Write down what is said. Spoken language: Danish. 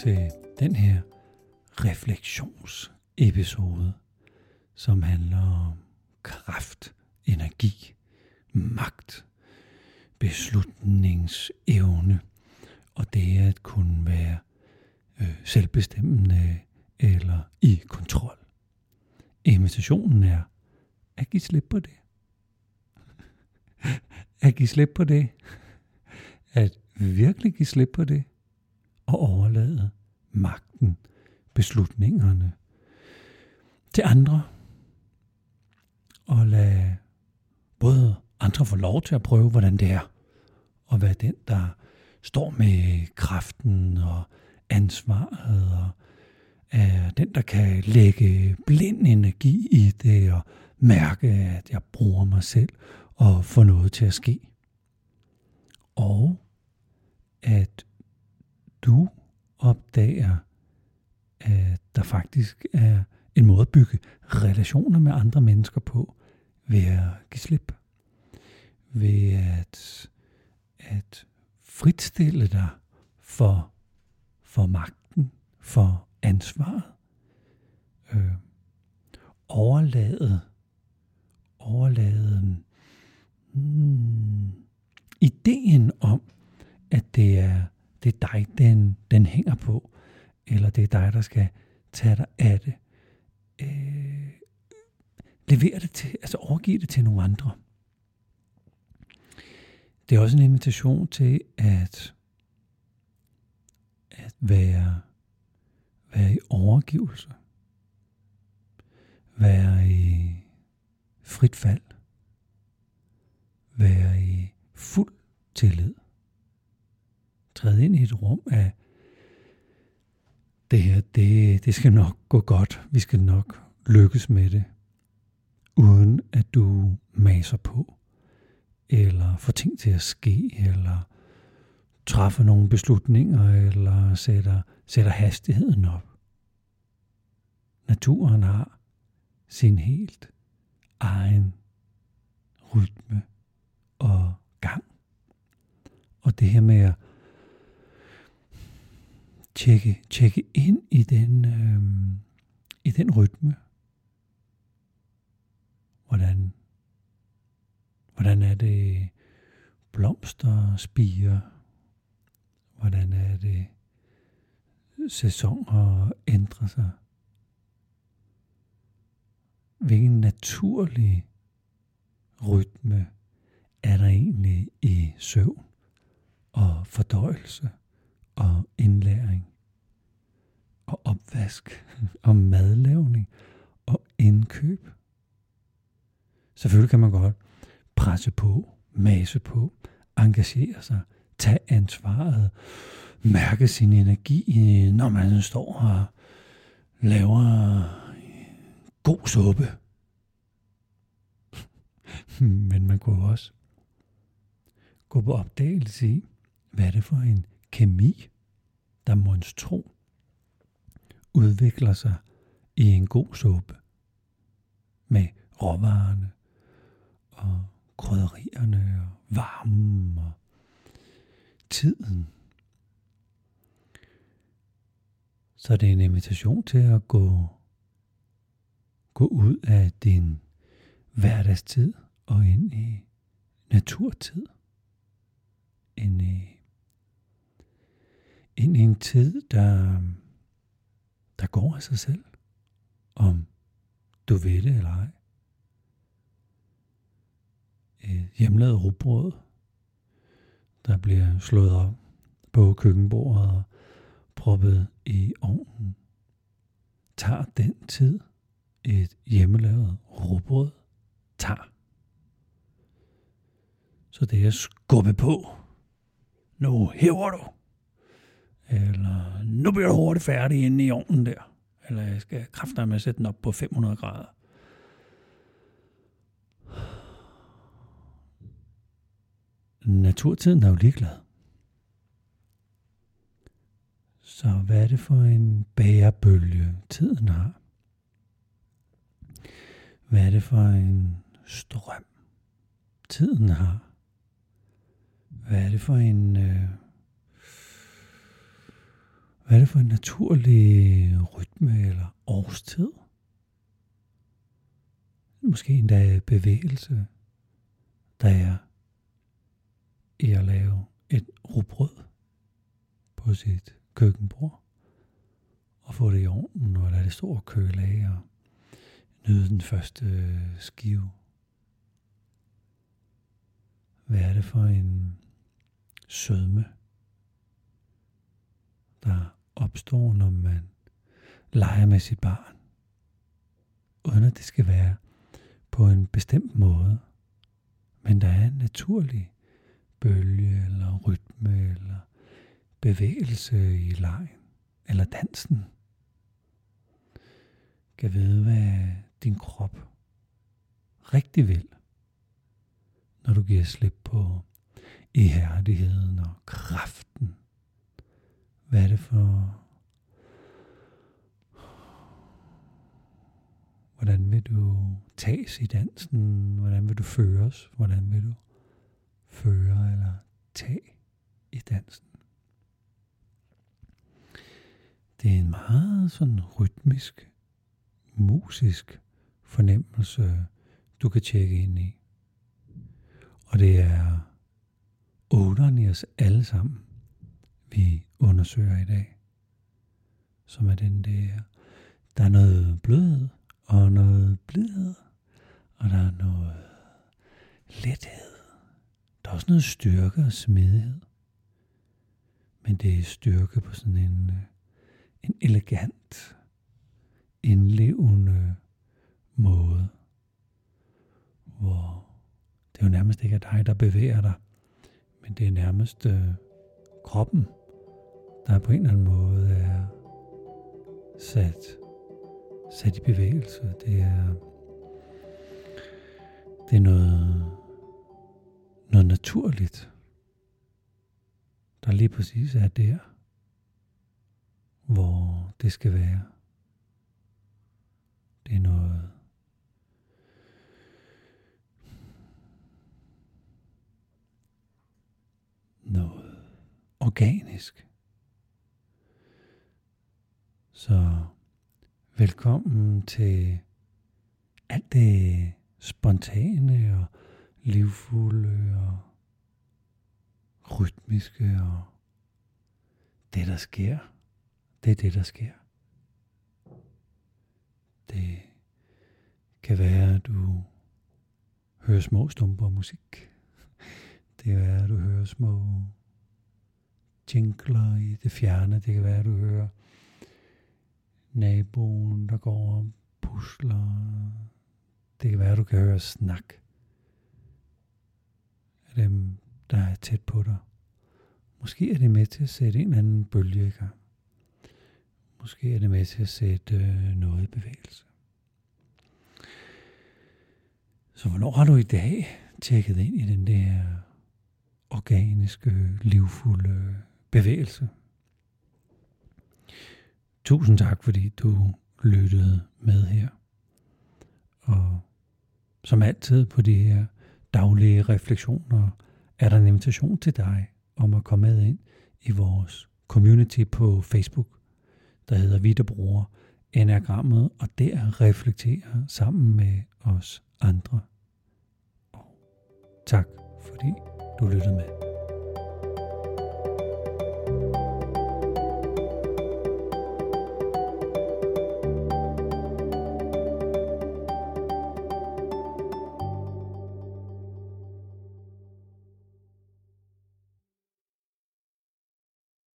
til den her refleksionsepisode, som handler om kraft, energi, magt, beslutningsevne og det at kunne være øh, selvbestemmende eller i kontrol. Invitationen er at give slip på det. at give slip på det. At virkelig give slip på det. Og overlade magten, beslutningerne til andre. Og lade både andre få lov til at prøve, hvordan det er. Og være den, der står med kraften og ansvaret og er den, der kan lægge blind energi i det og mærke, at jeg bruger mig selv og få noget til at ske. Og at du opdager, at der faktisk er en måde at bygge relationer med andre mennesker på, ved at give slip. Ved at, at fritstille dig for, for magten, for ansvaret. Øh, overlade, overlade hmm, ideen om, at det er, det er dig, den, den hænger på, eller det er dig, der skal tage dig af det. Øh, lever det til, altså overgive det til nogle andre. Det er også en invitation til at, at være være i overgivelse. Være i frit fald. Være i fuld tillid. Træde ind i et rum af, det her, det, det skal nok gå godt. Vi skal nok lykkes med det. Uden at du maser på. Eller får ting til at ske. Eller træffer nogle beslutninger. Eller sætter sætter hastigheden op. Naturen har sin helt egen rytme og gang. Og det her med at tjekke, tjekke ind i den, øh, i den rytme. Hvordan, hvordan er det blomster spiger? Hvordan er det sæsoner ændrer sig. Hvilken naturlig rytme er der egentlig i søvn og fordøjelse og indlæring og opvask og madlavning og indkøb. Selvfølgelig kan man godt presse på, mase på, engagere sig, tage ansvaret, mærke sin energi, når man står og laver god suppe. Men man kunne også gå på opdagelse i, hvad er det for en kemi, der monstro, udvikler sig i en god suppe med råvarerne og krydderierne og varmen og tiden Så det er en invitation til at gå, gå ud af din hverdagstid og ind i naturtid. Ind i, ind i en tid, der, der går af sig selv, om du ved det eller ej. Et hjemmelavet rugbrød, der bliver slået op på køkkenbordet og proppet i ovnen, tager den tid, et hjemmelavet råbrød tager. Så det er skubbe på. Nu hæver du. Eller nu bliver du hurtigt færdig inde i ovnen der. Eller jeg skal kræfte med at sætte den op på 500 grader. Naturtiden er jo ligeglad. Så hvad er det for en bærebølge, tiden har? Hvad er det for en strøm, tiden har? Hvad er det for en... Øh, hvad er det for en naturlig rytme eller årstid? Måske endda bevægelse, der er i at lave et rugbrød på sit køkkenbord og få det i ovnen og lade det stå og køle af og nyde den første skive. Hvad er det for en sødme, der opstår, når man leger med sit barn, uden at det skal være på en bestemt måde. Men der er en naturlig bølge eller rytme eller bevægelse i lejen eller dansen. Kan vide, hvad din krop rigtig vil, når du giver slip på ihærdigheden og kraften. Hvad er det for Hvordan vil du tages i dansen? Hvordan vil du føres? Hvordan vil du føre eller tage i dansen? Det er en meget sådan rytmisk, musisk fornemmelse, du kan tjekke ind i. Og det er otteren i os alle sammen, vi undersøger i dag. Som er den der, der er noget blødhed, og noget blidhed, og der er noget lethed. Der er også noget styrke og smidighed. Men det er styrke på sådan en, øh, en elegant, indlevende måde, hvor det jo nærmest ikke er dig, der bevæger dig, men det er nærmest øh, kroppen, der på en eller anden måde er sat sat i bevægelse. Det er, det er noget, noget naturligt, der lige præcis er der, hvor det skal være. Det er noget noget organisk. Så Velkommen til alt det spontane og livfulde og rytmiske og det, der sker. Det er det, der sker. Det kan være, at du hører små stumper musik. Det kan være, at du hører små jingler i det fjerne. Det kan være, at du hører naboen, der går og pusler. Det kan være, at du kan høre snak af dem, der er tæt på dig. Måske er det med til at sætte en eller anden bølge i gang. Måske er det med til at sætte øh, noget i bevægelse. Så hvornår har du i dag tjekket ind i den der organiske, livfulde bevægelse? Tusind tak, fordi du lyttede med her. Og som altid på de her daglige refleksioner, er der en invitation til dig om at komme med ind i vores community på Facebook, der hedder Vi, der bruger enagrammet, og der reflekterer sammen med os andre. Og tak, fordi du lyttede med.